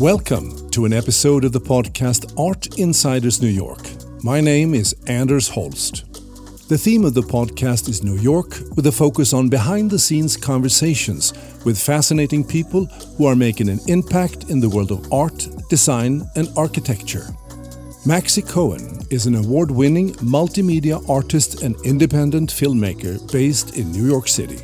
Welcome to an episode of the podcast Art Insiders New York. My name is Anders Holst. The theme of the podcast is New York, with a focus on behind the scenes conversations with fascinating people who are making an impact in the world of art, design, and architecture. Maxi Cohen is an award winning multimedia artist and independent filmmaker based in New York City.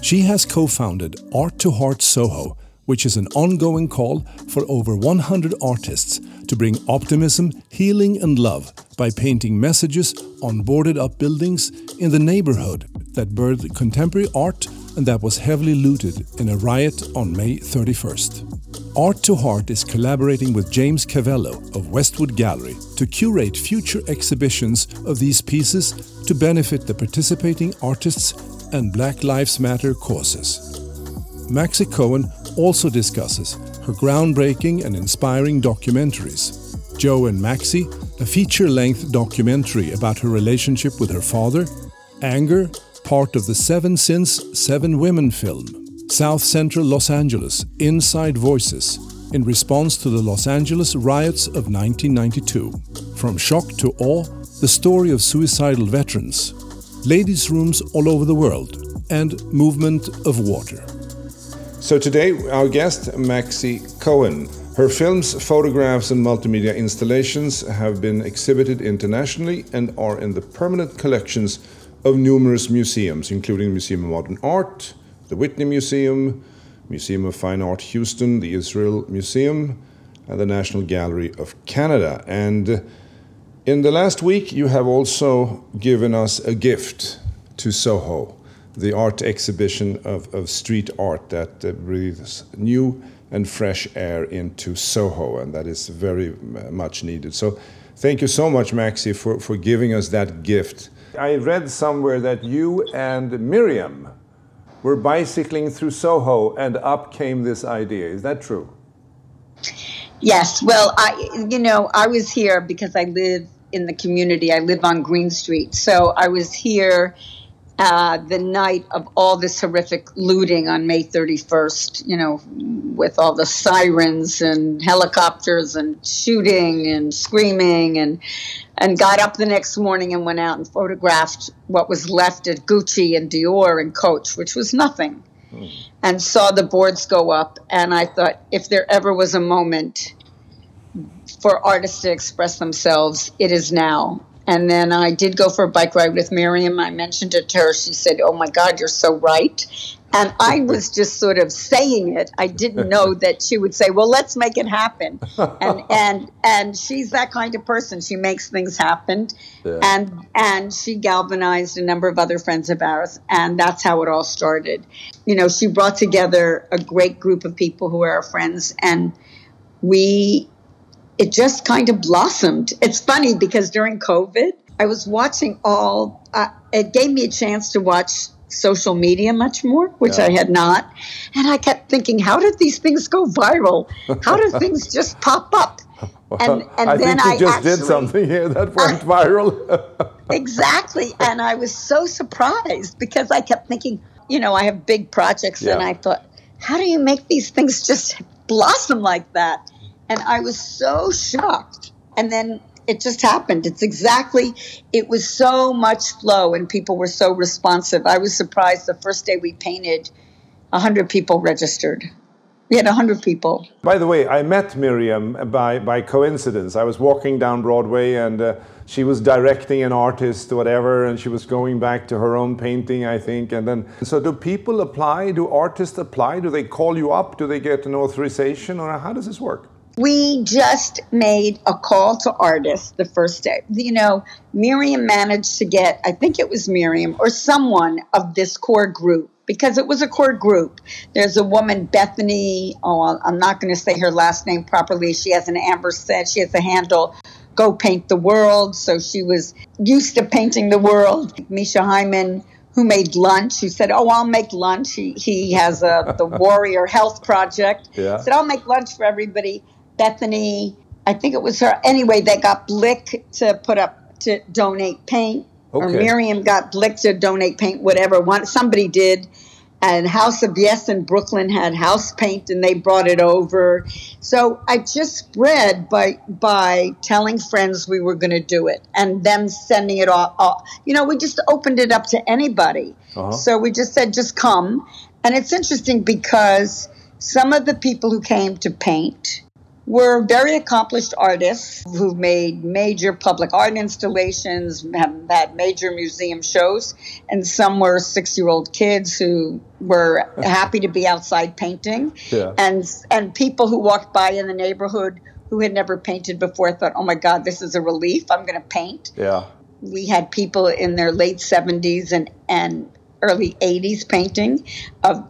She has co founded Art to Heart Soho which is an ongoing call for over 100 artists to bring optimism, healing, and love by painting messages on boarded up buildings in the neighborhood that birthed contemporary art and that was heavily looted in a riot on May 31st. Art to Heart is collaborating with James Cavello of Westwood Gallery to curate future exhibitions of these pieces to benefit the participating artists and Black Lives Matter causes. Maxi Cohen also discusses her groundbreaking and inspiring documentaries. Joe and Maxi, a feature length documentary about her relationship with her father, Anger, part of the Seven Sins, Seven Women film, South Central Los Angeles, Inside Voices, in response to the Los Angeles riots of 1992. From shock to awe, the story of suicidal veterans, ladies' rooms all over the world, and movement of water. So today, our guest, Maxi Cohen. Her films, photographs, and multimedia installations have been exhibited internationally and are in the permanent collections of numerous museums, including Museum of Modern Art, the Whitney Museum, Museum of Fine Art Houston, the Israel Museum, and the National Gallery of Canada. And in the last week, you have also given us a gift to Soho the art exhibition of, of street art that uh, breathes new and fresh air into Soho, and that is very much needed. So, thank you so much, Maxi, for, for giving us that gift. I read somewhere that you and Miriam were bicycling through Soho, and up came this idea. Is that true? Yes. Well, I, you know, I was here because I live in the community. I live on Green Street, so I was here uh, the night of all this horrific looting on May 31st, you know, with all the sirens and helicopters and shooting and screaming and and got up the next morning and went out and photographed what was left at Gucci and Dior and Coach, which was nothing. Mm. And saw the boards go up and I thought if there ever was a moment for artists to express themselves, it is now. And then I did go for a bike ride with Miriam. I mentioned it to her. She said, Oh my God, you're so right. And I was just sort of saying it. I didn't know that she would say, "Well, let's make it happen." And and and she's that kind of person. She makes things happen. Yeah. And and she galvanized a number of other friends of ours, and that's how it all started. You know, she brought together a great group of people who are our friends, and we it just kind of blossomed. It's funny because during COVID, I was watching all, uh, it gave me a chance to watch social media much more, which yeah. I had not. And I kept thinking, how did these things go viral? How do things just pop up? Well, and, and I then I just actually, did something here that went viral. exactly. And I was so surprised because I kept thinking, you know, I have big projects yeah. and I thought, how do you make these things just blossom like that? And I was so shocked. And then it just happened. It's exactly, it was so much flow and people were so responsive. I was surprised the first day we painted, 100 people registered. We had 100 people. By the way, I met Miriam by, by coincidence. I was walking down Broadway and uh, she was directing an artist, whatever, and she was going back to her own painting, I think. And then, so do people apply? Do artists apply? Do they call you up? Do they get an authorization? Or how does this work? We just made a call to artists the first day. You know, Miriam managed to get, I think it was Miriam or someone of this core group because it was a core group. There's a woman, Bethany. Oh, I'm not going to say her last name properly. She has an Amber said she has a handle. Go paint the world. So she was used to painting the world. Misha Hyman, who made lunch, who said, "Oh, I'll make lunch." He he has a the Warrior Health Project. Yeah. Said, "I'll make lunch for everybody." Bethany, I think it was her. Anyway, they got Blick to put up to donate paint, okay. or Miriam got Blick to donate paint, whatever. One somebody did, and House of Yes in Brooklyn had house paint and they brought it over. So I just spread by by telling friends we were going to do it and them sending it off, off. You know, we just opened it up to anybody. Uh-huh. So we just said, just come. And it's interesting because some of the people who came to paint were very accomplished artists who made major public art installations, have had major museum shows, and some were six year old kids who were happy to be outside painting. Yeah. And, and people who walked by in the neighborhood who had never painted before thought, oh my God, this is a relief. I'm going to paint. Yeah. We had people in their late 70s and, and early 80s painting of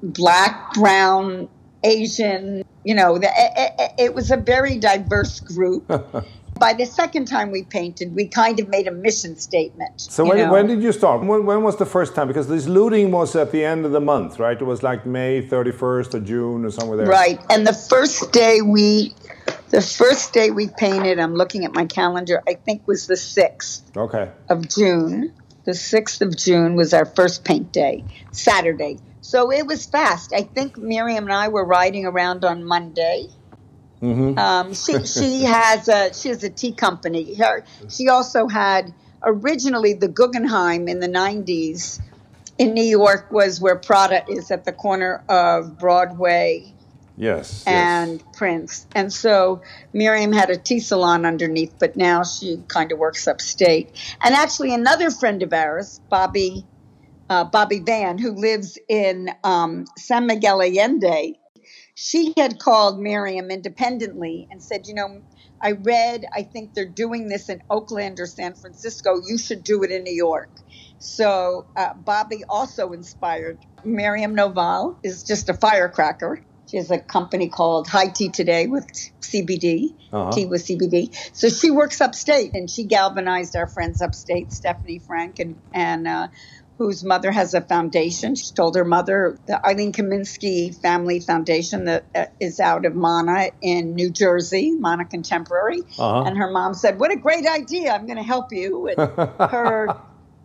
black, brown, Asian, you know, the, it, it, was a very diverse group. By the second time we painted, we kind of made a mission statement. So when, when did you start? When, when, was the first time? Because this looting was at the end of the month, right? It was like May 31st or June or somewhere there. Right. And the first day we, the first day we painted, I'm looking at my calendar, I think was the 6th okay. of June. The 6th of June was our first paint day, Saturday. So it was fast. I think Miriam and I were riding around on Monday. Mm-hmm. Um, she she has a she has a tea company. Her, she also had originally the Guggenheim in the '90s in New York was where Prada is at the corner of Broadway. Yes. And yes. Prince. And so Miriam had a tea salon underneath, but now she kind of works upstate. And actually, another friend of ours, Bobby uh, Bobby Van, who lives in um, San Miguel Allende, she had called Miriam independently and said, You know, I read, I think they're doing this in Oakland or San Francisco. You should do it in New York. So uh, Bobby also inspired. Miriam Novalle is just a firecracker. She has a company called High Tea Today with CBD, uh-huh. tea with CBD. So she works upstate, and she galvanized our friends upstate, Stephanie Frank and and uh, whose mother has a foundation. She told her mother, the Eileen Kaminsky Family Foundation, that uh, is out of Mana in New Jersey, Mana Contemporary. Uh-huh. And her mom said, "What a great idea! I'm going to help you." And her,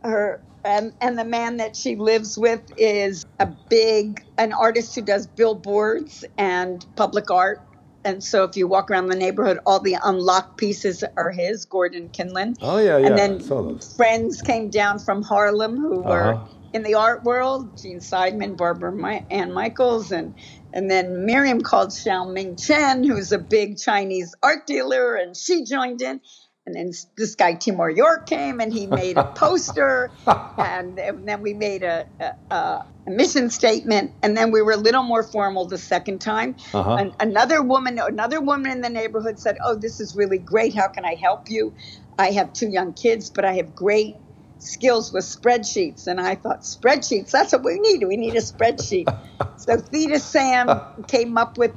her, and and the man that she lives with is a big an artist who does billboards and public art and so if you walk around the neighborhood, all the unlocked pieces are his, Gordon Kinlan. Oh yeah, yeah. And then friends came down from Harlem who uh-huh. were in the art world, Jean Seidman, Barbara My- Ann Michaels, and and then Miriam called Xiao Ming Chen, who's a big Chinese art dealer, and she joined in. And then this guy Timur York came and he made a poster, and, and, then we made a, a, a, mission statement, and then we were a little more formal the second time. Uh-huh. And another woman, another woman in the neighborhood said, "Oh, this is really great. How can I help you? I have two young kids, but I have great skills with spreadsheets." And I thought, spreadsheets, that's what we need. We need a spreadsheet. so Theta Sam came up with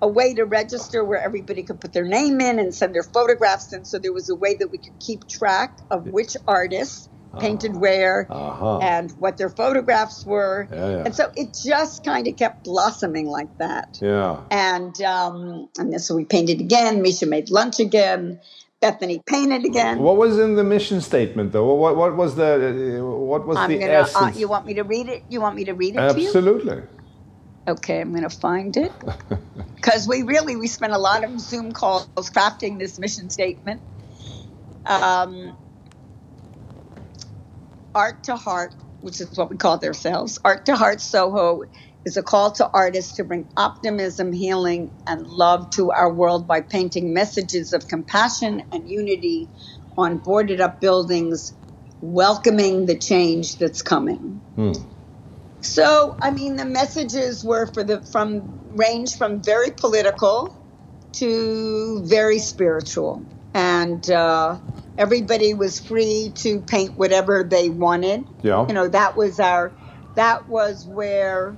a way to register where everybody could put their name in and send their photographs in. So there was a way that we could keep track of which artists painted uh-huh. where uh-huh. and what their photographs were. Yeah, yeah. And so it just kind of kept blossoming like that. Yeah. And um, and then so we painted again. Misha made lunch again. Bethany painted again. What was in the mission statement, though? What what was the what was I'm the gonna, uh, essence? Uh, you want me to read it? You want me to read it? To you? Absolutely. Okay, I'm going to find it because we really we spent a lot of Zoom calls crafting this mission statement. Um, Art to Heart, which is what we called ourselves, Art to Heart Soho is a call to artists to bring optimism, healing, and love to our world by painting messages of compassion and unity on boarded up buildings, welcoming the change that's coming. Hmm. So, I mean, the messages were for the from range from very political to very spiritual, and uh, everybody was free to paint whatever they wanted. Yeah, you know that was our that was where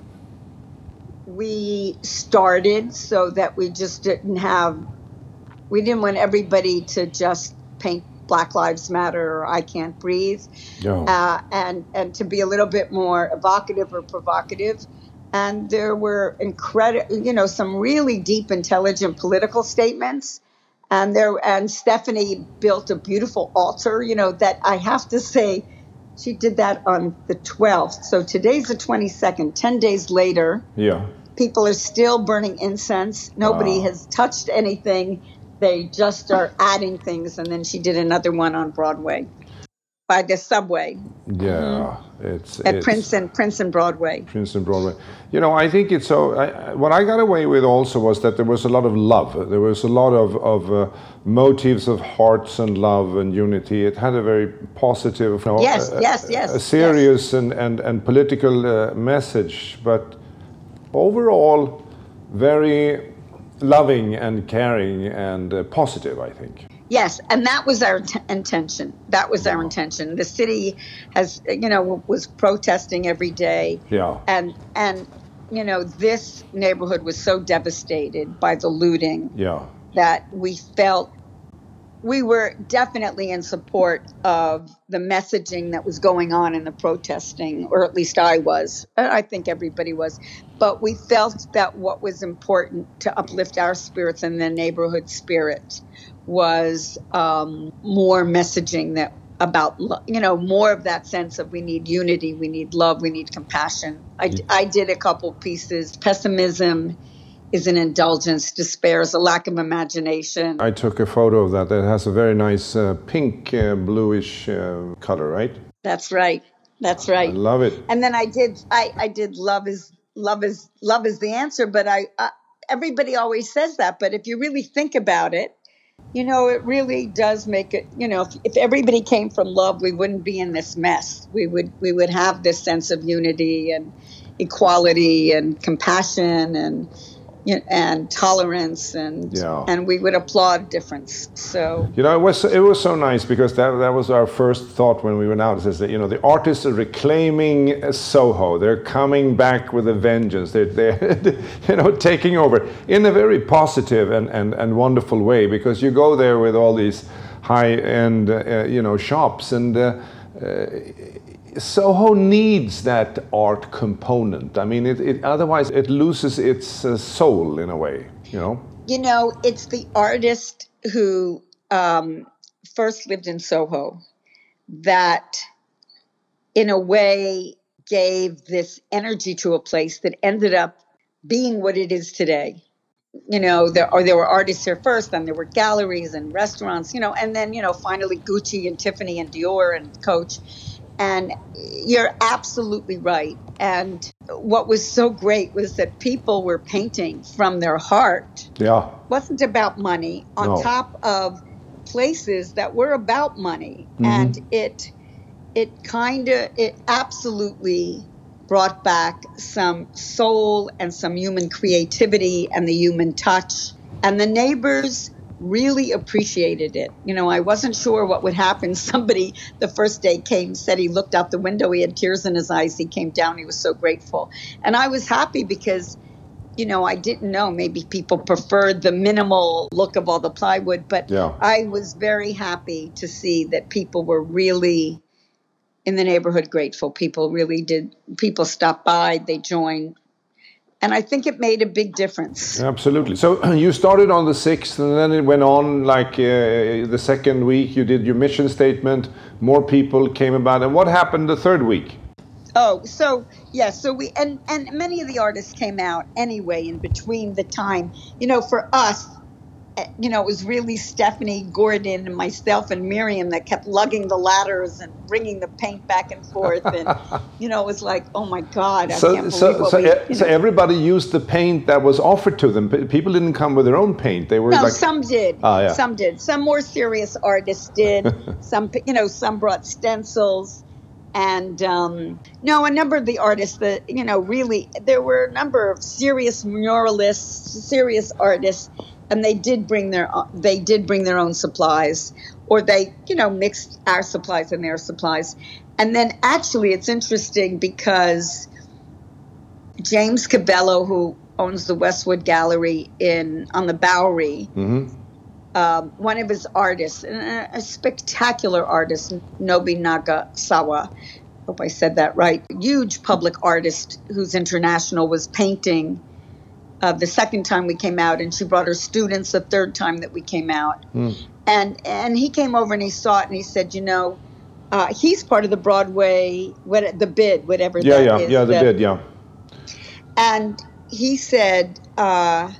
we started, so that we just didn't have we didn't want everybody to just paint Black Lives Matter or I Can't Breathe, no. uh, and and to be a little bit more evocative or provocative. And there were incredible, you know, some really deep, intelligent political statements. And there, and Stephanie built a beautiful altar, you know, that I have to say, she did that on the 12th. So today's the 22nd. 10 days later, Yeah. people are still burning incense. Nobody Wow. has touched anything. They just are adding things. And then she did another one on Broadway by the subway Yeah. It's at it's, Prince and Prince Broadway. Princeton Broadway. You know, I think it's so. I, what I got away with also was that there was a lot of love. There was a lot of of uh, motives of hearts and love and unity. It had a very positive, you know, Yes, a- yes, yes, a serious and and and political uh, message, but overall, very loving and caring and uh, positive. I think. Yes, and that was our t- intention. That was our intention. The city has, you know, was protesting every day. Yeah. and and you know this neighborhood was so devastated by the looting Yeah. that we felt we were definitely in support of the messaging that was going on in the protesting or at least I was I think everybody was. But we felt that what was important to uplift our spirits and the neighborhood spirit was um, more messaging that about you know more of that sense of we need unity we need love we need compassion. I, I did a couple pieces pessimism is an indulgence despair is a lack of imagination I took a photo of that. That has a very nice uh, pink, uh, bluish uh, color, right? that's right that's right. I love it. and then i did i i did love is love is love is the answer but i uh, everybody always says that but if you really think about it you know it really does make it you know if, if everybody came from love we wouldn't be in this mess we would we would have this sense of unity and equality and compassion and you know, and tolerance and Yeah. and we would applaud difference so You know, it was it was so nice because that that was our first thought when we went out. Is that you know the artists are reclaiming Soho. They're coming back with a vengeance. They're they're you know taking over in a very positive and and and wonderful way because you go there with all these high end uh, you know shops and. Uh, uh, Soho needs that art component. I mean, it, it, otherwise it loses its uh, soul in a way. You know. you know, it's the artist who um, first lived in Soho that, in a way, gave this energy to a place that ended up being what it is today. You know, there or there were artists here first, then there were galleries and restaurants. You know, and then you know, finally Gucci and Tiffany and Dior and Coach. And you're absolutely right. And what was so great was that people were painting from their heart Yeah. wasn't about money on No. top of places that were about money mm-hmm. and it it kind of it absolutely brought back some soul and some human creativity and the human touch and the neighbors really appreciated it you know i wasn't sure what would happen somebody the first day came said he looked out the window he had tears in his eyes he came down he was so grateful and i was happy because you know, I didn't know. Maybe people preferred the minimal look of all the plywood, but Yeah. I was very happy to see that people were really in the neighborhood grateful. People really did. People stopped by, they joined, and I think it made a big difference. Absolutely. So you started on the 6th and then it went on like uh, the second week you did your mission statement, more people came about. And what happened the third week? Oh, so yeah, so we and and many of the artists came out anyway in between the time. You know, for us, you know, it was really Stephanie Gordon and myself and Miriam that kept lugging the ladders and bringing the paint back and forth, and you know, it was like, oh my God, I So, can't believe so, so, we. e- so everybody used the paint that was offered to them. People didn't come with their own paint. They were No, like, some did. Ah, yeah. Some did. Some more serious artists did. some, you know, some brought stencils, and um, no, a number of the artists that you know really there were a number of serious muralists, serious artists, and they did bring their they did bring their own supplies, or they you know mixed our supplies and their supplies, and then actually it's interesting because James Cavello, who owns the Westwood Gallery in on the Bowery, Mhm. um, one of his artists, a, a spectacular artist, Nobi Nagasawa. Hope I said that right. Huge public artist who's international was painting uh, the second time we came out, and she brought her students the third time that we came out. And and he came over and he saw it and he said, you know, uh, he's part of the Broadway, what the bid, whatever. Yeah, that yeah, is, yeah, the, the- bid, yeah. And he said, uh,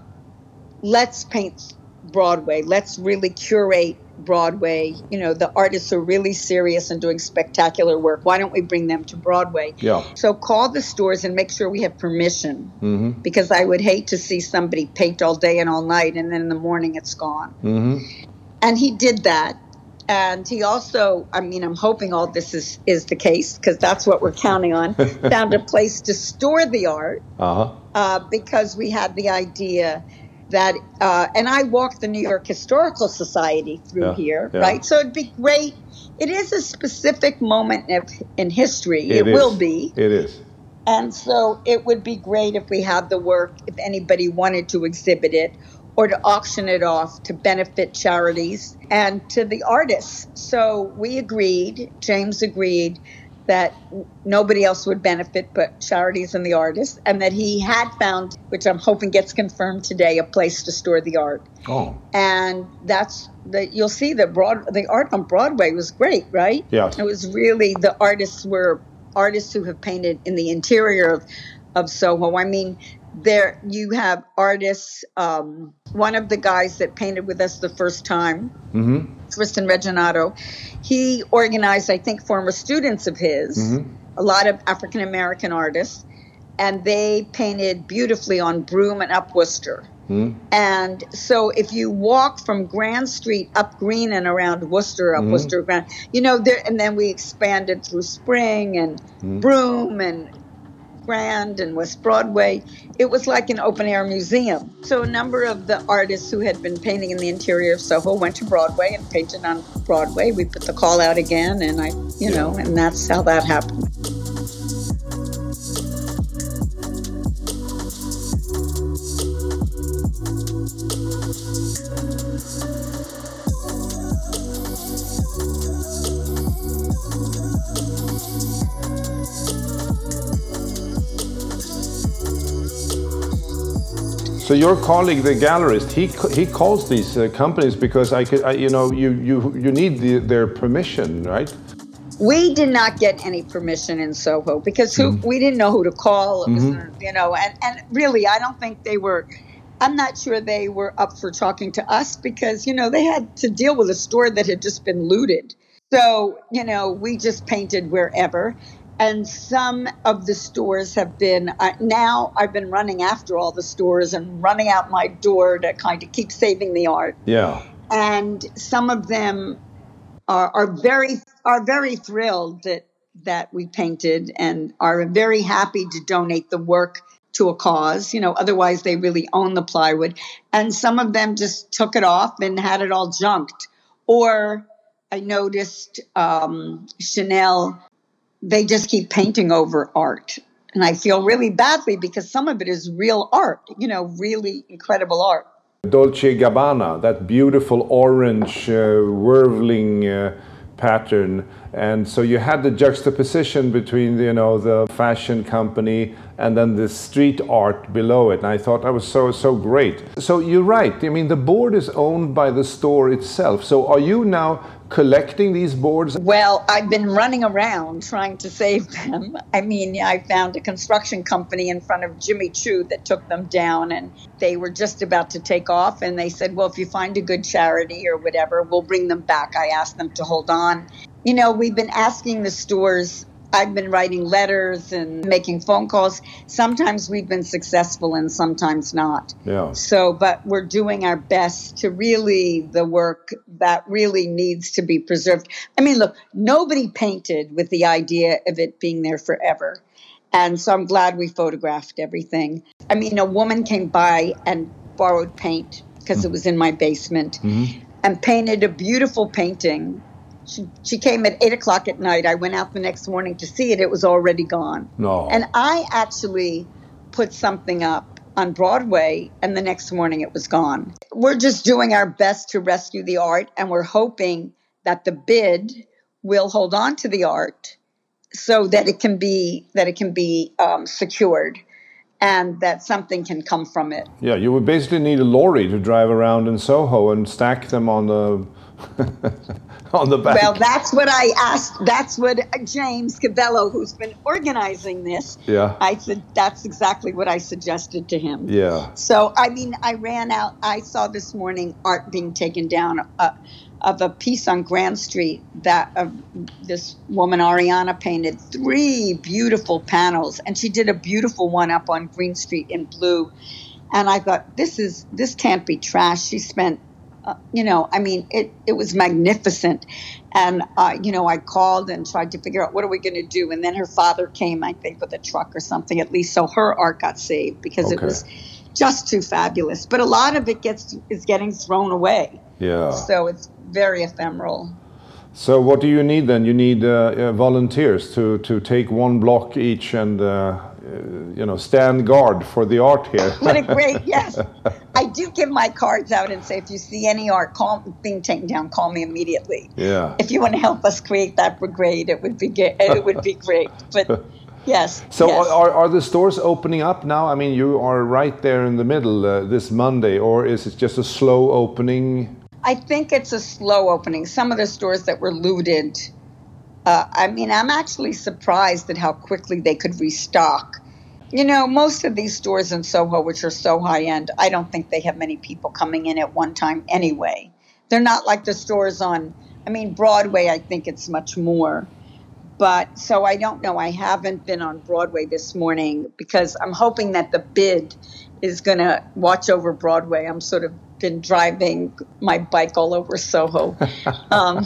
"Let's paint Broadway. Let's really curate Broadway. You know, the artists are really serious and doing spectacular work. Why don't we bring them to Broadway?" Yeah. So call the stores and make sure we have permission, hmm because I would hate to see somebody paint all day and all night, and then in the morning it's gone. hmm and he did that and he also i mean i'm hoping all this is is the case because that's what we're counting on found a place to store the art Uh-huh. uh, because we had the idea that uh, and i walked the new york historical society through Yeah, here yeah. right so it'd be great it is a specific moment of, in history It it, will be It is. and so it would be great if we had the work, if anybody wanted to exhibit it or to auction it off to benefit charities and to the artists. So we agreed, James agreed, that nobody else would benefit but charities and the artists, and that he had found, which I'm hoping gets confirmed today, a place to store the art. Oh, And that's that you'll see the broad the art on Broadway was great, right? Yes. It was really the artists were artists who have painted in the interior of, of Soho. I mean, there you have artists. Um, one of the guys that painted with us the first time, hmm Tristan Reginato, he organized, I think, former students of his, Mhm. a lot of African American artists, and they painted beautifully on Broome and up Worcester. hmm And so if you walk from Grand Street up Green and around Worcester, up Mhm. Worcester Grand, you know, there, and then we expanded through Spring and Mhm. Broome and Grand and West Broadway. It was like an open air museum. So a number of the artists who had been painting in the interior of Soho went to Broadway and painted on Broadway. We put the call out again, and I, you know, and that's how that happened. So your colleague, the gallerist, he he calls these uh, companies because I could, I, you know, you you you need the, their permission, right? We did not get any permission in Soho because who we didn't know who to call. It was, you know, and and really, I don't think they were. I'm not sure they were up for talking to us because you know they had to deal with a store that had just been looted. So you know, we just painted wherever. And some of the stores have been uh, now. I've been running after all the stores and running out my door to kind of keep saving the art Yeah. and some of them are, are very are very thrilled that that we painted and are very happy to donate the work to a cause you know otherwise they really own the plywood and some of them just took it off and had it all junked or i noticed um, chanel they just keep painting over art and i feel really badly because some of it is real art you know really incredible art Dolce Gabbana, that beautiful orange uh, whirling uh, pattern, and so you had the juxtaposition between you know the fashion company and then the street art below it, and I thought that was so so great. So you're right. I mean, the board is owned by the store itself. So are you now collecting these boards? Well, I've been running around trying to save them. I mean, I found a construction company in front of Jimmy Choo that took them down, and they were just about to take off. And they said, Well, if you find a good charity or whatever, we'll bring them back. I asked them to hold on. You know, we've been asking the stores. I've been writing letters and making phone calls. Sometimes we've been successful and sometimes not. Yeah. So, but we're doing our best to really the work that really needs to be preserved. I mean, look, nobody painted with the idea of it being there forever. And so I'm glad we photographed everything. I mean, a woman came by and borrowed paint because it mm. was in my basement mm-hmm. and painted a beautiful painting. She, she came at eight o'clock at night. I went out the next morning to see it. It was already gone. No. And I actually put something up on Broadway, and the next morning it was gone. We're just doing our best to rescue the art, and we're hoping that the bid will hold on to the art so that it can be that it can be um, secured and that something can come from it. Yeah, you would basically need a lorry to drive around in Soho and stack them on the on the back. Well, that's what I asked. That's what James Cavello, who's been organizing this, yeah. I said that's exactly what I suggested to him. Yeah. So I mean, I ran out. I saw this morning art being taken down uh, of a piece on Grand Street that uh, this woman Ariana painted three beautiful panels, and she did a beautiful one up on Green Street in blue. And I thought, this is this can't be trash. She spent uh, you know, I mean, it, it was magnificent. And, uh, you know, I called and tried to figure out what are we going to do. And then her father came, I think, with a truck or something, at least. So her art got saved because Okay. it was just too fabulous. But a lot of it gets is getting thrown away. Yeah. So it's very ephemeral. So what do you need then? You need uh, uh, volunteers to, to take one block each and uh, uh, you know stand guard for the art here. What a great yes! I do give my cards out and say if you see any art call, being taken down, call me immediately. yeah. If you want to help us create that brigade, it would be ge- it would be great. But yes. So yes. are, are the stores opening up now? I mean, you are right there in the middle uh, this Monday, or is it just a slow opening? I think it's a slow opening. Some of the stores that were looted. Uh, I mean, I'm actually surprised at how quickly they could restock. You know, most of these stores in Soho, which are so high end, I don't think they have many people coming in at one time anyway. They're not like the stores on, I mean, Broadway, I think it's much more. But so I don't know. I haven't been on Broadway this morning because I'm hoping that the bid is going to watch over Broadway. I'm sort of been driving my bike all over Soho. um,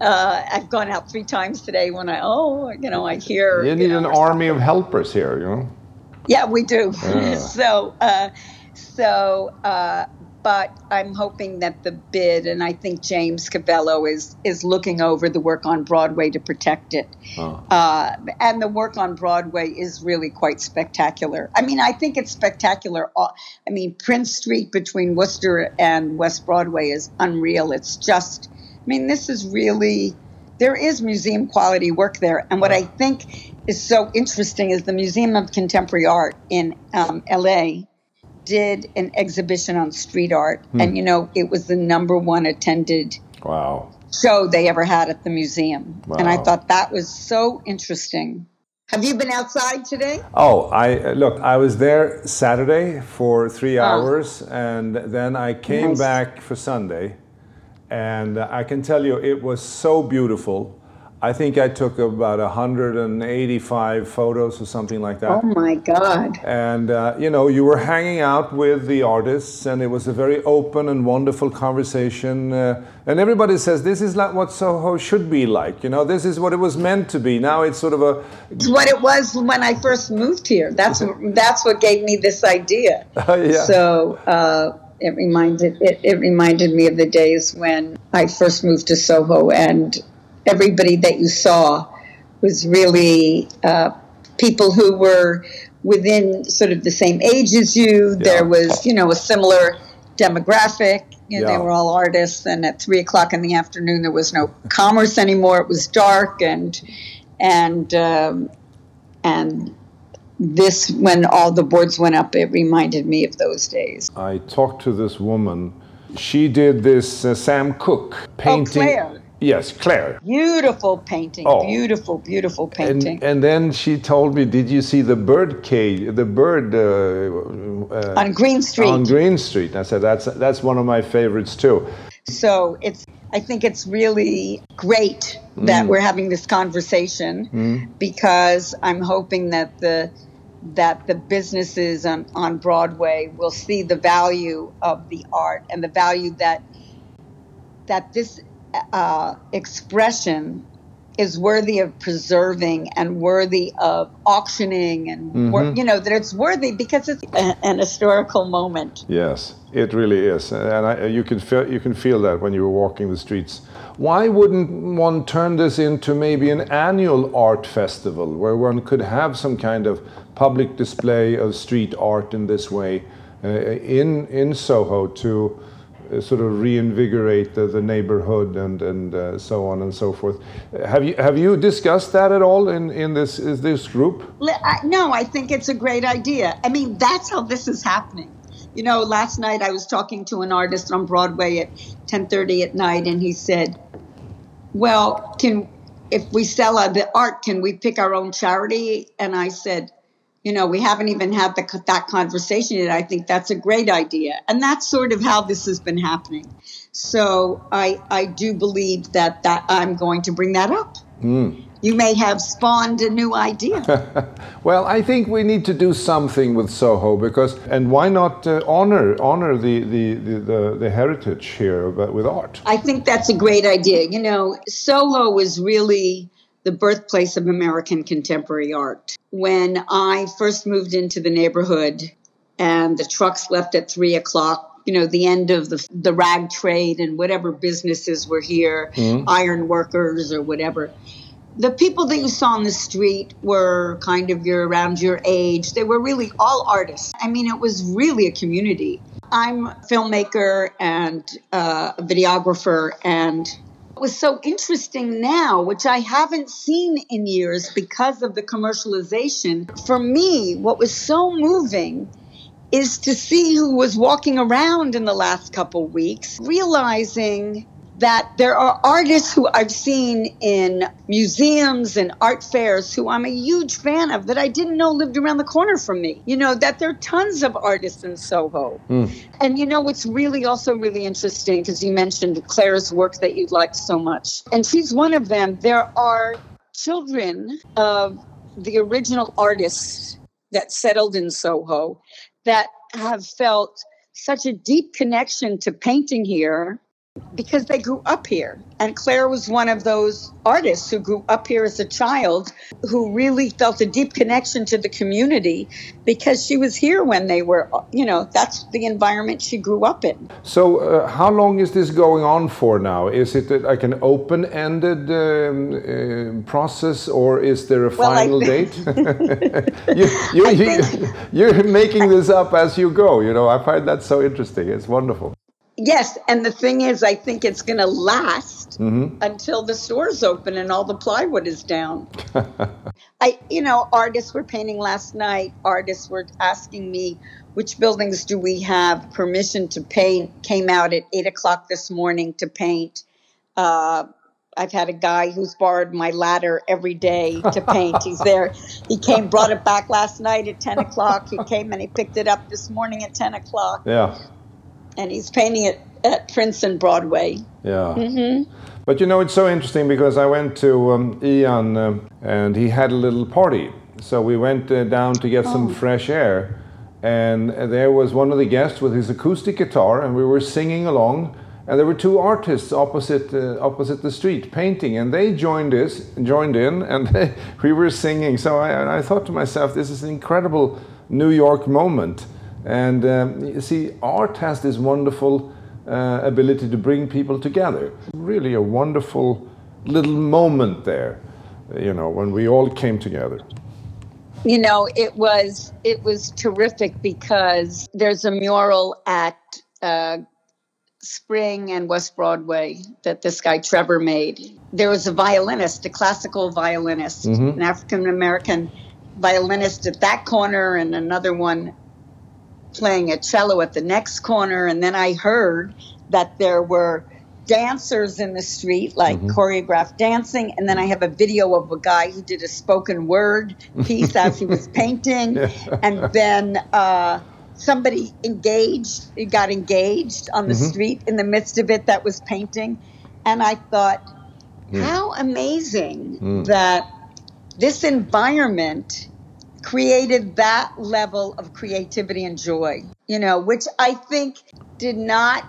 uh, I've gone out three times today when I, oh, you know, I hear. You need know, an army of helpers here, you know. yeah, we do. Yeah. so, uh, so, uh, but I'm hoping that the bid, and I think James Cavello is is looking over the work on Broadway to protect it. Oh. Uh, and the work on Broadway is really quite spectacular. I mean, I think it's spectacular. I mean, Prince Street between Worcester and West Broadway is unreal. It's just, I mean, this is really, there is museum quality work there. And what I think is so interesting is the Museum of Contemporary Art in um, LA did an exhibition on street art. And, you know, it was the number one attended Wow. show they ever had at the museum. And I thought that was so interesting. Have you been outside today? Oh, I look. I was there Saturday for three Ah. hours, and then I came Nice. back for Sunday, and uh, I can tell you it was so beautiful. I think I took about 185 photos or something like that. Oh my God. And uh, you know, you were hanging out with the artists, and it was a very open and wonderful conversation. Uh, and everybody says this is like what Soho should be like. You know, this is what it was meant to be. Now it's sort of a It's what it was when I first moved here. That's that's what gave me this idea. yeah. So uh, it reminded it, it reminded me of the days when I first moved to Soho, and everybody that you saw was really uh, people who were within sort of the same age as you. There was you know a similar demographic. You know, Yeah. They were all artists, and at three o'clock in the afternoon, there was no commerce anymore. It was dark, and and um, and this when all the boards went up it reminded me of those days I talked to this woman. She did this uh, Sam Cooke painting. Oh, Claire. Yes, Claire. beautiful painting Oh. beautiful beautiful And, painting and then she told me, "Did you see the bird cage? The bird uh, uh, on green street on Green Street?" I said, "That's that's one of my favorites too." So it's i think it's really great that we're having this conversation because i'm hoping that the that the businesses on, on broadway will see the value of the art and the value that that this uh, expression is worthy of preserving and worthy of auctioning and wor- you know that it's worthy because it's a, an historical moment. Yes, it really is, and I, you can feel you can feel that when you were walking the streets. Why wouldn't one turn this into maybe an annual art festival where one could have some kind of public display of street art in this way uh, in in Soho to sort of reinvigorate the, the neighborhood and and uh, so on and so forth. Have you have you discussed that at all in in this is this group? No, I think it's a great idea. I mean, that's how this is happening. You know, last night I was talking to an artist on Broadway at 10:30 at night, and he said, "Well, can if we sell the art, can we pick our own charity?" And I said, "You know, we haven't even had the, that conversation yet. I think that's a great idea, and that's sort of how this has been happening. So I I do believe that that I'm going to bring that up." Mm you may have spawned a new idea. well, I think we need to do something with Soho because, and why not uh, honor honor the, the, the, the, the heritage here with art? I think that's a great idea. You know, Soho is really the birthplace of American contemporary art. When I first moved into the neighborhood and the trucks left at three o'clock, you know, the end of the, the rag trade and whatever businesses were here, mm-hmm. iron workers or whatever the people that you saw on the street were kind of your around your age. They were really all artists. I mean, it was really a community. I'm a filmmaker and uh, a videographer, and was so interesting now, which I haven't seen in years because of the commercialization, for me, what was so moving is to see who was walking around in the last couple weeks, realizing that there are artists who I've seen in museums and art fairs who I'm a huge fan of that I didn't know lived around the corner from me. You know, that there are tons of artists in Soho. Mm. And you know, what's really also really interesting, because you mentioned Claire's work that you liked so much, and she's one of them. There are children of the original artists that settled in Soho that have felt such a deep connection to painting here because they grew up here. And Claire was one of those artists who grew up here as a child who really felt a deep connection to the community because she was here when they were, you know, that's the environment she grew up in. So, uh, how long is this going on for now? Is it like an open ended um, uh, process or is there a well, final date? you, you, you, you're making this up as you go, you know, I find that so interesting. It's wonderful. Yes, and the thing is, I think it's going to last mm-hmm. until the stores open and all the plywood is down. I, you know, artists were painting last night. Artists were asking me which buildings do we have permission to paint. Came out at eight o'clock this morning to paint. Uh, I've had a guy who's borrowed my ladder every day to paint. He's there. He came, brought it back last night at 10 o'clock. He came and he picked it up this morning at 10 o'clock. Yeah and he's painting it at Princeton Broadway. Yeah. Mm-hmm. But you know, it's so interesting because I went to um, Ian uh, and he had a little party. So we went uh, down to get oh. some fresh air. And there was one of the guests with his acoustic guitar, and we were singing along. And there were two artists opposite uh, opposite the street painting, and they joined us, joined in, and they, we were singing. So I, I thought to myself, this is an incredible New York moment and um, you see, art has this wonderful uh, ability to bring people together. Really, a wonderful little moment there, you know, when we all came together. You know, it was it was terrific because there's a mural at uh, Spring and West Broadway that this guy Trevor made. There was a violinist, a classical violinist, mm-hmm. an African American violinist at that corner, and another one playing a cello at the next corner. And then I heard that there were dancers in the street, like mm-hmm. choreographed dancing. And then I have a video of a guy who did a spoken word piece as he was painting. And then uh, somebody engaged, got engaged on the mm-hmm. street in the midst of it that was painting. And I thought, mm. how amazing mm. that this environment created that level of creativity and joy, you know, which I think did not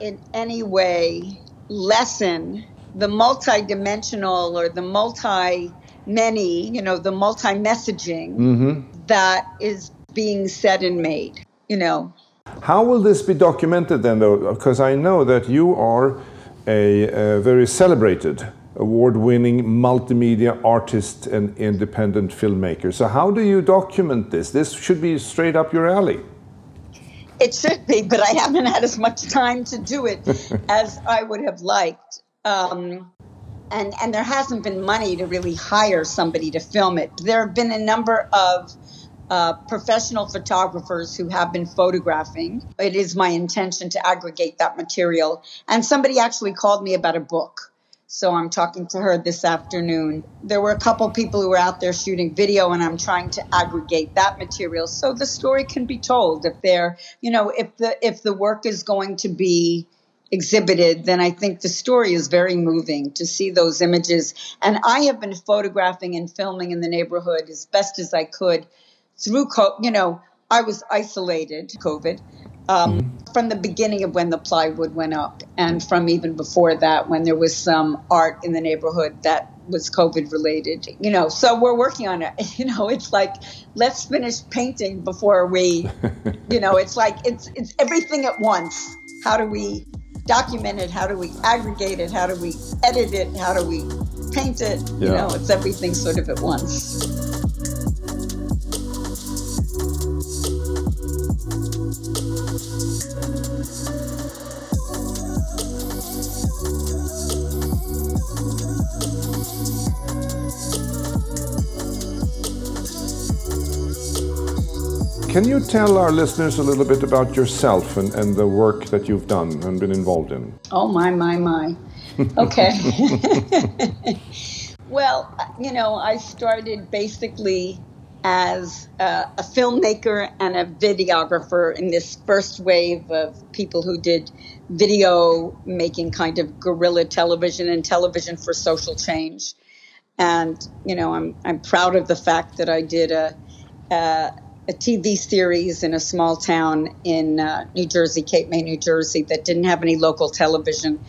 in any way lessen the multi-dimensional or the multi many, you know, the multi messaging mm-hmm. that is being said and made, you know. How will this be documented then, though? Because I know that you are a, a very celebrated award winning multimedia artist and independent filmmaker. So, how do you document this? This should be straight up your alley. It should be, but I haven't had as much time to do it as I would have liked. Um, and, and there hasn't been money to really hire somebody to film it. There have been a number of uh, professional photographers who have been photographing. It is my intention to aggregate that material. And somebody actually called me about a book. So I'm talking to her this afternoon. There were a couple people who were out there shooting video, and I'm trying to aggregate that material so the story can be told. If they're, you know, if the if the work is going to be exhibited, then I think the story is very moving to see those images. And I have been photographing and filming in the neighborhood as best as I could through, COVID. you know, I was isolated, COVID, um, mm-hmm. from the beginning of when the plywood went up, and from even before that, when there was some art in the neighborhood that was COVID related. You know, so we're working on it. You know, it's like let's finish painting before we, you know, it's like it's it's everything at once. How do we document it? How do we aggregate it? How do we edit it? How do we paint it? Yeah. You know, it's everything sort of at once. Can you tell our listeners a little bit about yourself and, and the work that you've done and been involved in? Oh, my, my, my. Okay. well, you know, I started basically as a, a, filmmaker and a videographer in this first wave of people who did video making kind of guerrilla television and television for social change. And, you know, I'm, I'm proud of the fact that I did a, a a TV series in a small town in uh, New Jersey, Cape May, New Jersey, that didn't have any local television,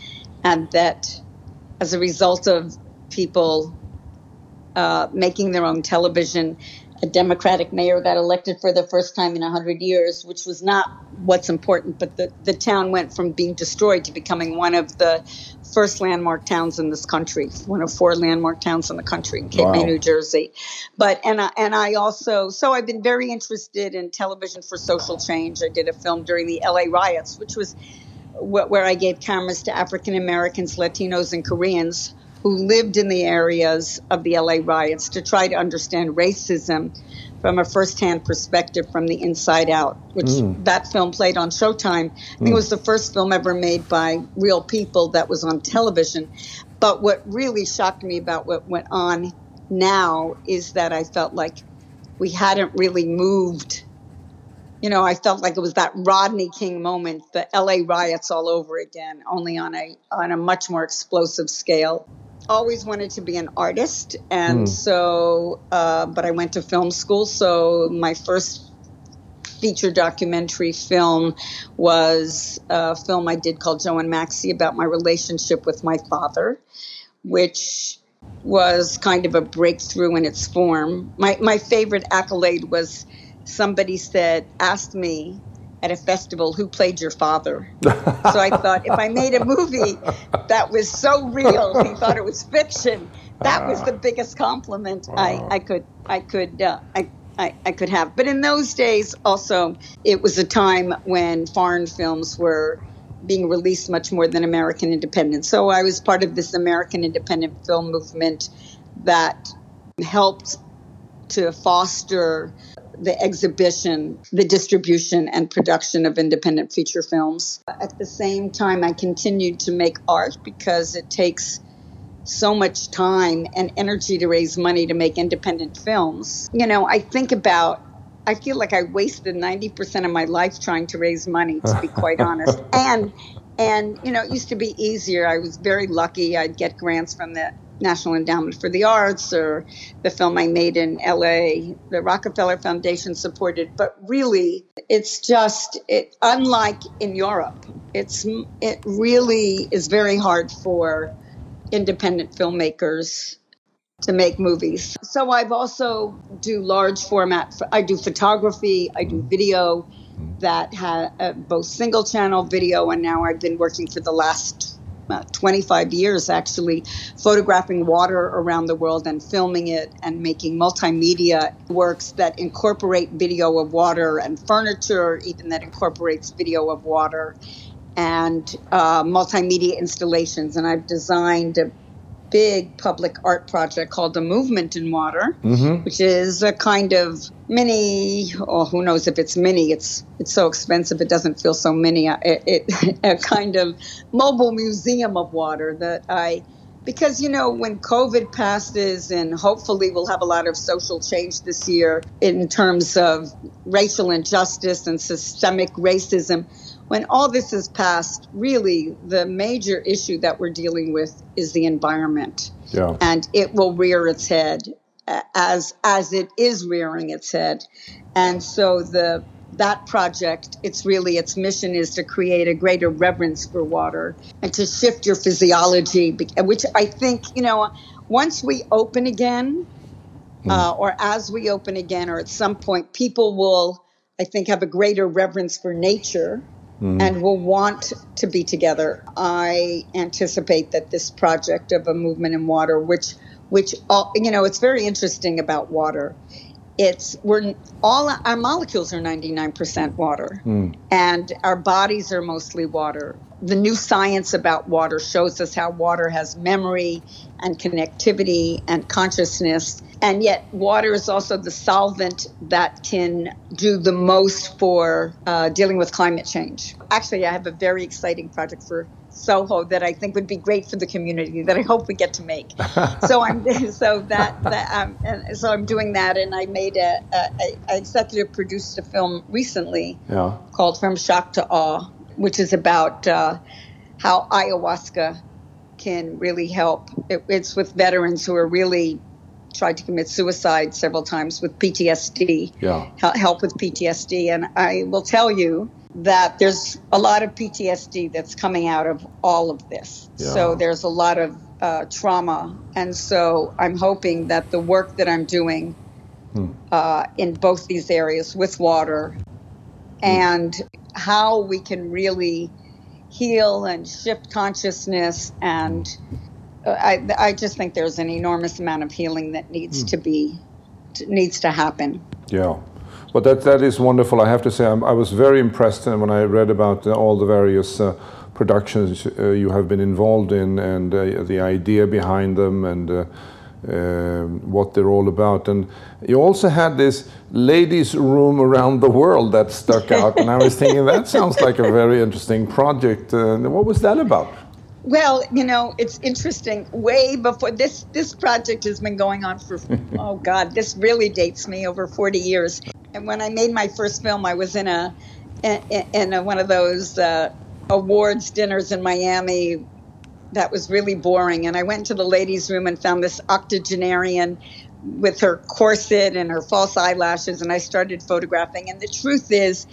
and that as a result of people uh, making their own television, a Democratic mayor got elected for the first time in 100 years, which was not what's important, but the, the town went from being destroyed to becoming one of the first landmark towns in this country, one of four landmark towns in the country in Cape wow. May, New Jersey. But and I, and I also so I've been very interested in television for social change. I did a film during the LA riots, which was where I gave cameras to African Americans, Latinos, and Koreans who lived in the areas of the LA riots to try to understand racism from a firsthand perspective from the inside out, which mm. that film played on Showtime. I think mm. it was the first film ever made by real people that was on television. But what really shocked me about what went on now is that I felt like we hadn't really moved. You know, I felt like it was that Rodney King moment, the LA riots all over again, only on a on a much more explosive scale always wanted to be an artist, and mm. so, uh, but I went to film school. So my first feature documentary film was a film I did called Joe and Maxie about my relationship with my father, which was kind of a breakthrough in its form. My my favorite accolade was somebody said asked me at a festival who played your father. so I thought if I made a movie that was so real, he thought it was fiction. That was the biggest compliment I, I could I could uh, I, I, I could have. But in those days, also, it was a time when foreign films were being released much more than American independent. So I was part of this American independent film movement that helped to foster the exhibition, the distribution, and production of independent feature films. At the same time, I continued to make art because it takes so much time and energy to raise money to make independent films. You know, I think about I feel like I wasted 90% of my life trying to raise money to be quite honest. And and you know, it used to be easier. I was very lucky. I'd get grants from the National Endowment for the Arts or the film I made in LA, the Rockefeller Foundation supported. But really, it's just it, unlike in Europe. It's it really is very hard for independent filmmakers to make movies. So I've also do large format. I do photography. I do video that had uh, both single channel video and now I've been working for the last 25 years actually photographing water around the world and filming it and making multimedia works that incorporate video of water and furniture, even that incorporates video of water and uh, multimedia installations. And I've designed a big public art project called the Movement in Water, mm-hmm. which is a kind of mini. Oh, who knows if it's mini? It's it's so expensive; it doesn't feel so mini. It, it a kind of mobile museum of water that I because you know when covid passes and hopefully we'll have a lot of social change this year in terms of racial injustice and systemic racism when all this is passed really the major issue that we're dealing with is the environment yeah. and it will rear its head as as it is rearing its head and so the that project, it's really its mission is to create a greater reverence for water and to shift your physiology, which I think, you know, once we open again, mm. uh, or as we open again, or at some point, people will, I think, have a greater reverence for nature. Mm. And will want to be together. I anticipate that this project of a movement in water, which, which all, you know, it's very interesting about water it's we're all our molecules are 99% water. Mm. and our bodies are mostly water. The new science about water shows us how water has memory and connectivity and consciousness. And yet water is also the solvent that can do the most for uh, dealing with climate change. Actually i have a very exciting project for Soho that I think would be great for the community that I hope we get to make. so I'm so that, that um, and so I'm doing that, and I made a, a, a executive produced a film recently yeah. called From Shock to Awe, which is about uh, how ayahuasca can really help. It, it's with veterans who are really tried to commit suicide several times with PTSD. Yeah, help with PTSD, and I will tell you that there's a lot of PTSD that's coming out of all of this. Yeah. So there's a lot of uh, trauma. And so I'm hoping that the work that I'm doing hmm. uh, in both these areas with water hmm. and how we can really heal and shift consciousness and uh, I, I just think there's an enormous amount of healing that needs hmm. to be needs to happen. Yeah. But that that is wonderful. I have to say, I'm, i was very impressed when I read about uh, all the various uh, productions uh, you have been involved in and the idea behind them and uh, um, what they're all about. And you also had this ladies' room around the world that stuck out, and I was thinking that sounds like a very interesting project. Uh, what was that about? Well, you know, it's interesting. Way before this, this project has been going on for oh god, this really dates me over forty years. And when I made my first film, I was in a in, in a, one of those uh, awards dinners in Miami that was really boring. And I went to the ladies' room and found this octogenarian with her corset and her false eyelashes, and I started photographing. And the truth is,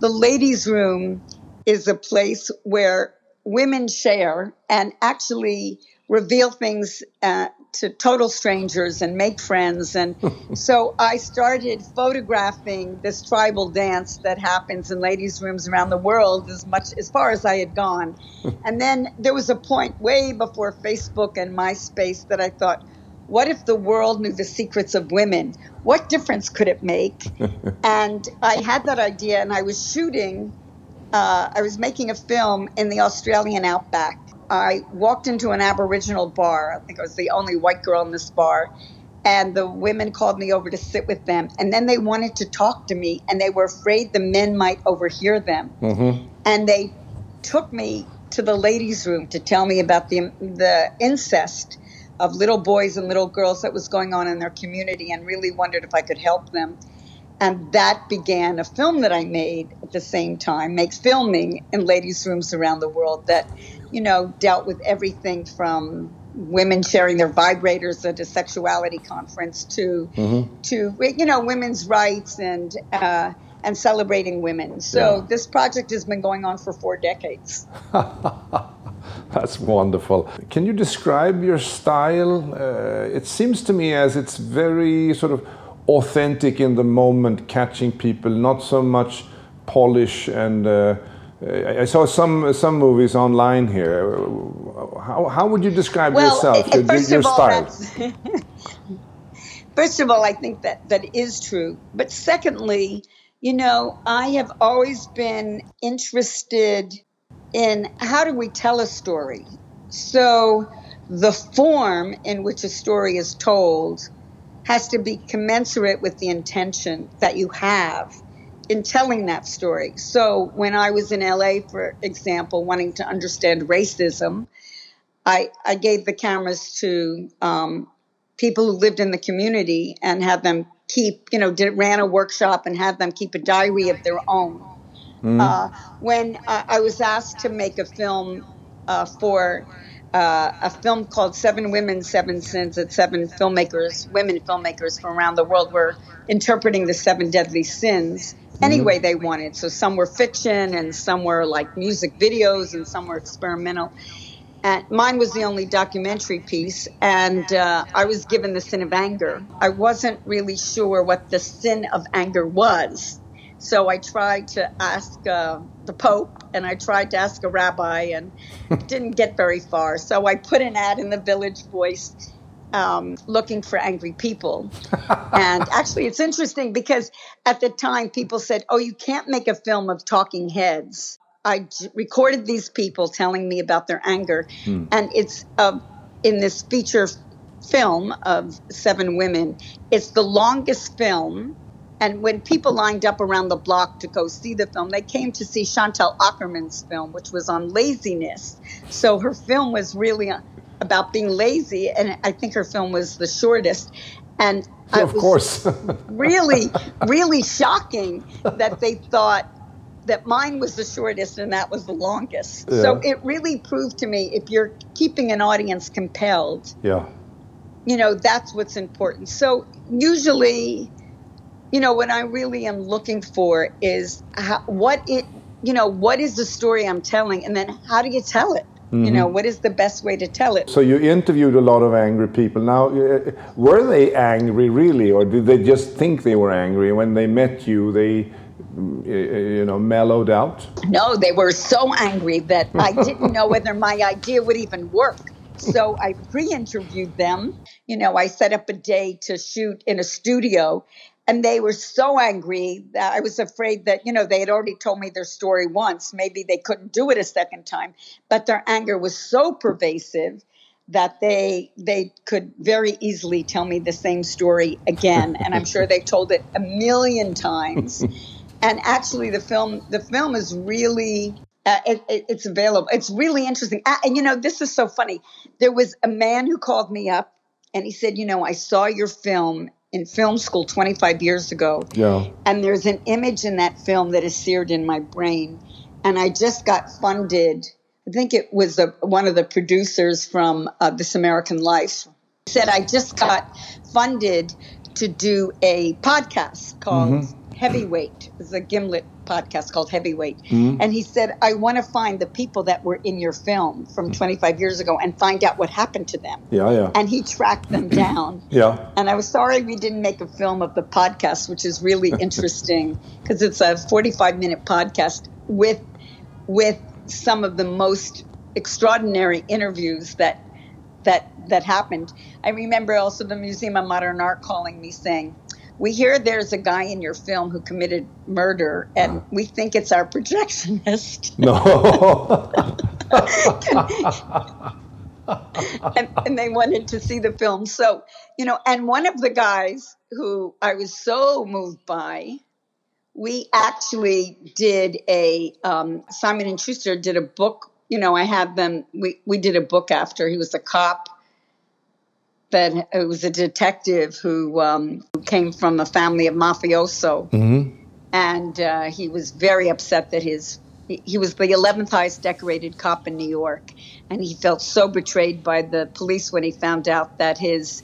the ladies' room is a place where women share and actually reveal things uh, to total strangers and make friends. And so I started photographing this tribal dance that happens in ladies' rooms around the world as much as far as I had gone. and then there was a point way before Facebook and MySpace that I thought, what if the world knew the secrets of women? What difference could it make? and I had that idea, and I was shooting, uh, I was making a film in the Australian outback I walked into an Aboriginal bar. I think I was the only white girl in this bar. And the women called me over to sit with them. And then they wanted to talk to me, and they were afraid the men might overhear them. Mm-hmm. And they took me to the ladies' room to tell me about the, the incest of little boys and little girls that was going on in their community and really wondered if I could help them. And that began a film that I made at the same time, makes filming in ladies' rooms around the world that you know, dealt with everything from women sharing their vibrators at a sexuality conference to mm-hmm. to you know women's rights and uh, and celebrating women. So yeah. this project has been going on for four decades. That's wonderful. Can you describe your style? Uh, it seems to me as it's very sort of authentic in the moment, catching people, not so much polish and. Uh, I saw some some movies online here. How, how would you describe well, yourself, your, first your style? first of all, I think that that is true. But secondly, you know, I have always been interested in how do we tell a story. So the form in which a story is told has to be commensurate with the intention that you have in telling that story. So when I was in LA, for example, wanting to understand racism, I, I gave the cameras to um, people who lived in the community and had them keep, you know, did, ran a workshop and had them keep a diary of their own. Mm. Uh, when uh, I was asked to make a film uh, for uh, a film called Seven Women, Seven Sins that seven filmmakers, women filmmakers from around the world were interpreting the seven deadly sins any way they wanted. So some were fiction and some were like music videos and some were experimental. And mine was the only documentary piece, and uh, I was given the sin of anger. I wasn't really sure what the sin of anger was. So I tried to ask uh, the Pope and I tried to ask a rabbi and didn't get very far. So I put an ad in the Village Voice um, looking for angry people. and actually, it's interesting because at the time people said, oh, you can't make a film of talking heads. I j- recorded these people telling me about their anger. Hmm. And it's uh, in this feature film of seven women, it's the longest film and when people lined up around the block to go see the film, they came to see Chantal Akerman's film, which was on laziness. So her film was really uh, about being lazy, and I think her film was the shortest. And yeah, of course, really, really shocking that they thought that mine was the shortest and that was the longest. Yeah. So it really proved to me if you're keeping an audience compelled, yeah, you know that's what's important. So usually you know, what I really am looking for is how, what it, you know, what is the story I'm telling, and then how do you tell it? Mm-hmm. You know, mm-hmm. what is the best way to tell it? So you interviewed a lot of angry people. Now, uh, were they angry really, or did they just think they were angry? When they met you, they, mm, you know, mellowed out? No, they were so angry that I didn't know whether my idea would even work. So I pre interviewed them. You know, I set up a day to shoot in a studio and they were so angry that I was afraid that, you know, they had already told me their story once. Maybe they couldn't do it a second time. But their anger was so pervasive that they they could very easily tell me the same story again. And I'm sure they told it a million times. and actually the film the film is really uh, it, it, it's available. It's really interesting. Uh, and you know, this is so funny. There was a man who called me up and he said, "You know, I saw your film in film school 25 years ago. Yeah. And there's an image in that film that is seared in my brain. And I just got funded. I think it was a, one of the producers from uh, This American Life said I just got funded to do a podcast called mm-hmm. Heavyweight. It's a Gimlet podcast called Heavyweight. Mm-hmm. And he said, I want to find the people that were in your film from 25 years ago and find out what happened to them. Yeah, yeah. And he tracked them down. yeah. And I was sorry we didn't make a film of the podcast, which is really interesting because it's a 45 minute podcast with with some of the most extraordinary interviews that that that happened. I remember also the Museum of Modern Art calling me saying, we hear there's a guy in your film who committed murder, and we think it's our projectionist. No. and, and, they wanted to see the film. So, you know, and one of the guys who I was so moved by, we actually did a um, Simon and Schuster did a book. You know, I had them. We we did a book after he was a cop that it was a detective who, um, who came from a family of mafioso, mm-hmm. and uh, he was very upset that his he was the 11th highest decorated cop in New York, and he felt so betrayed by the police when he found out that his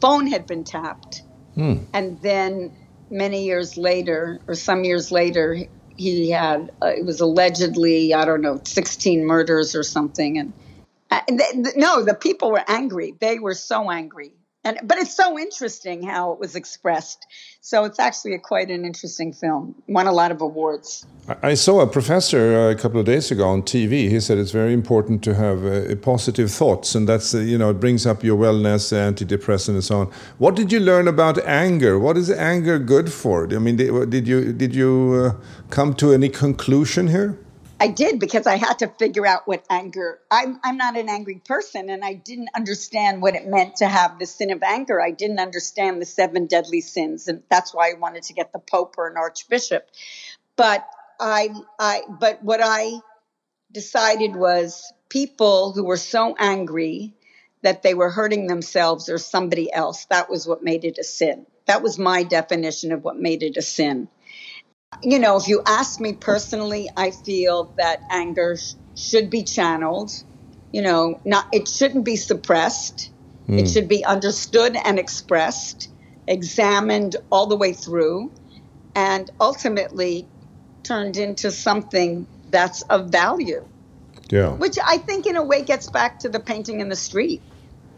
phone had been tapped, mm. and then many years later, or some years later, he had uh, it was allegedly I don't know 16 murders or something, and uh, no, the people were angry. They were so angry. And, but it's so interesting how it was expressed. So it's actually a, quite an interesting film. Won a lot of awards. I saw a professor uh, a couple of days ago on TV. He said it's very important to have uh, positive thoughts, and that's uh, you know it brings up your wellness, antidepressant, and so on. What did you learn about anger? What is anger good for? I mean, did you did you uh, come to any conclusion here? I did because I had to figure out what anger. I'm I'm not an angry person, and I didn't understand what it meant to have the sin of anger. I didn't understand the seven deadly sins, and that's why I wanted to get the pope or an archbishop. But I I but what I decided was people who were so angry that they were hurting themselves or somebody else. That was what made it a sin. That was my definition of what made it a sin you know, if you ask me personally, I feel that anger sh- should be channeled. You know, not it shouldn't be suppressed. Mm. It should be understood and expressed, examined all the way through, and ultimately turned into something that's of value. Yeah. Which I think in a way gets back to the painting in the street,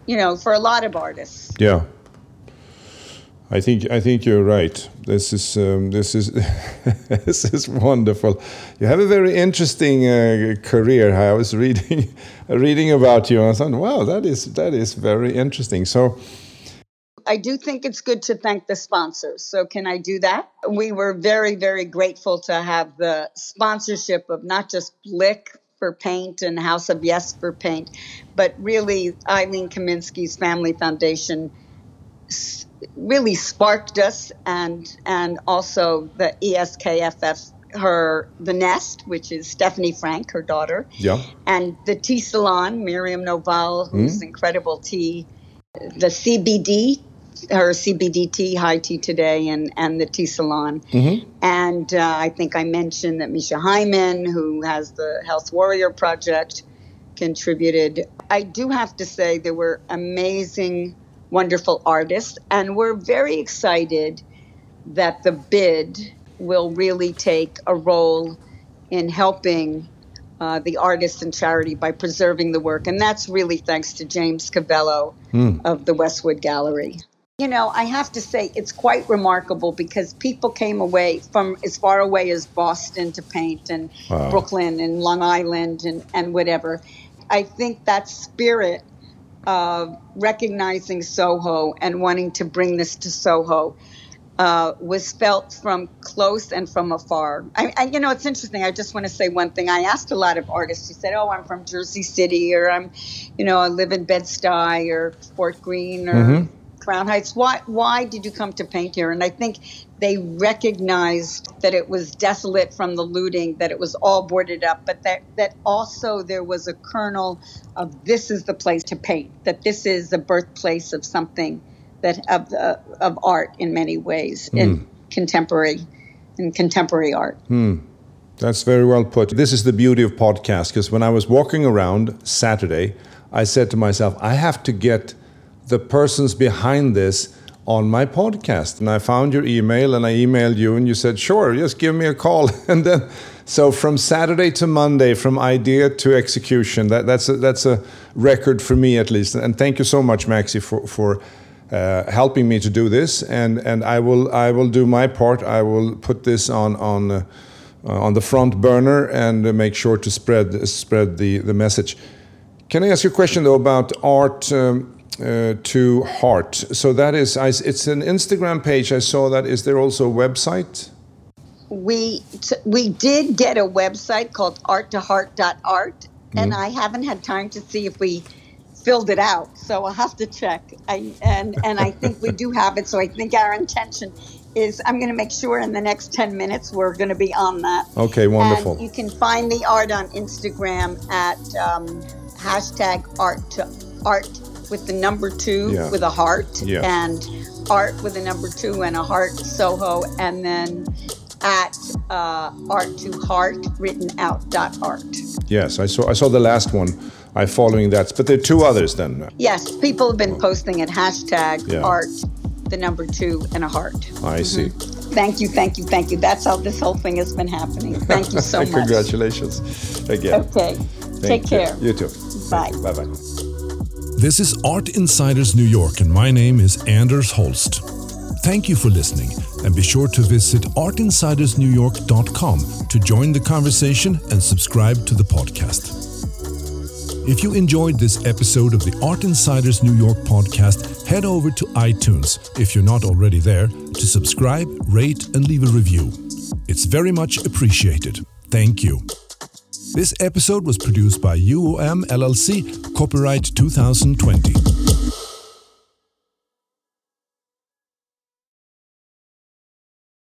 you know, for a lot of artists. Yeah. I think I think you're right. This is um, this is this is wonderful. You have a very interesting uh, career. I was reading reading about you, and I thought, wow, that is that is very interesting. So. I do think it's good to thank the sponsors. So, can I do that? We were very, very grateful to have the sponsorship of not just Blick for paint and House of Yes for paint, but really Eileen Kaminsky's Family Foundation really sparked us, and and also the ESKFF her the nest which is stephanie frank her daughter. Yeah. And the tea salon miriam Novalle who's mm. incredible tea. The cbd her cbd tea high tea today and and the tea salon. Mm-hmm. and uh, i think i mentioned that misha hyman who has the health warrior project contributed. I do have to say there were amazing wonderful artists. And we're very excited that the bid will really take a role in helping uh, the artists and charity by preserving the work. And that's really thanks to James Cavello mm. of the Westwood Gallery. You know, I have to say it's quite remarkable because people came away from as far away as Boston to paint and wow. Brooklyn and Long Island and, and whatever. I think that spirit of recognizing Soho and wanting to bring this to Soho uh, was felt from close and from afar. I, I, you know, it's interesting. I just want to say one thing. I asked a lot of artists who said, "Oh, I'm from Jersey City," or "I'm, you know, I live in Bed Stuy or Fort Greene or mm-hmm. Crown Heights. Why, why did you come to paint here?" And I think they recognized that it was desolate from the looting, that it was all boarded up, but that, that also there was a kernel of this is the place to paint, that this is the birthplace of something that of, uh, of art in many ways mm. in contemporary in contemporary art. Mm. That's very well put. This is the beauty of podcast because when I was walking around Saturday, I said to myself, I have to get the persons behind this on my podcast. And I found your email and I emailed you and you said, sure, just give me a call. and then, so from Saturday to Monday, from idea to execution, that, that's, a, that's a record for me at least. And thank you so much, Maxi, for, for uh, helping me to do this. And, and I, will, I will do my part. I will put this on, on, uh, on the front burner and make sure to spread, spread the, the message. Can I ask you a question though about art? Um, uh, to heart. So that is, it's an Instagram page. I saw that. Is there also a website? We we did get a website called arttoheart.art, mm-hmm. and I haven't had time to see if we filled it out. So I'll have to check. I, and and I think we do have it. So I think our intention is I'm going to make sure in the next 10 minutes we're going to be on that. Okay, wonderful. And you can find the art on Instagram at um, hashtag art to art with the number two yeah. with a heart yeah. and art with a number two and a heart Soho and then at uh, art to heart written out dot art. Yes, I saw I saw the last one. I'm following that, but there are two others then. Yes, people have been posting at hashtag yeah. art the number two and a heart. I mm-hmm. see. Thank you, thank you, thank you. That's how this whole thing has been happening. Thank you so much. Congratulations again. Okay. Thank Take you. care. You too. Bye. Bye bye. This is Art Insiders New York, and my name is Anders Holst. Thank you for listening, and be sure to visit artinsidersnewyork.com to join the conversation and subscribe to the podcast. If you enjoyed this episode of the Art Insiders New York podcast, head over to iTunes, if you're not already there, to subscribe, rate, and leave a review. It's very much appreciated. Thank you. This episode was produced by UOM LLC, copyright 2020.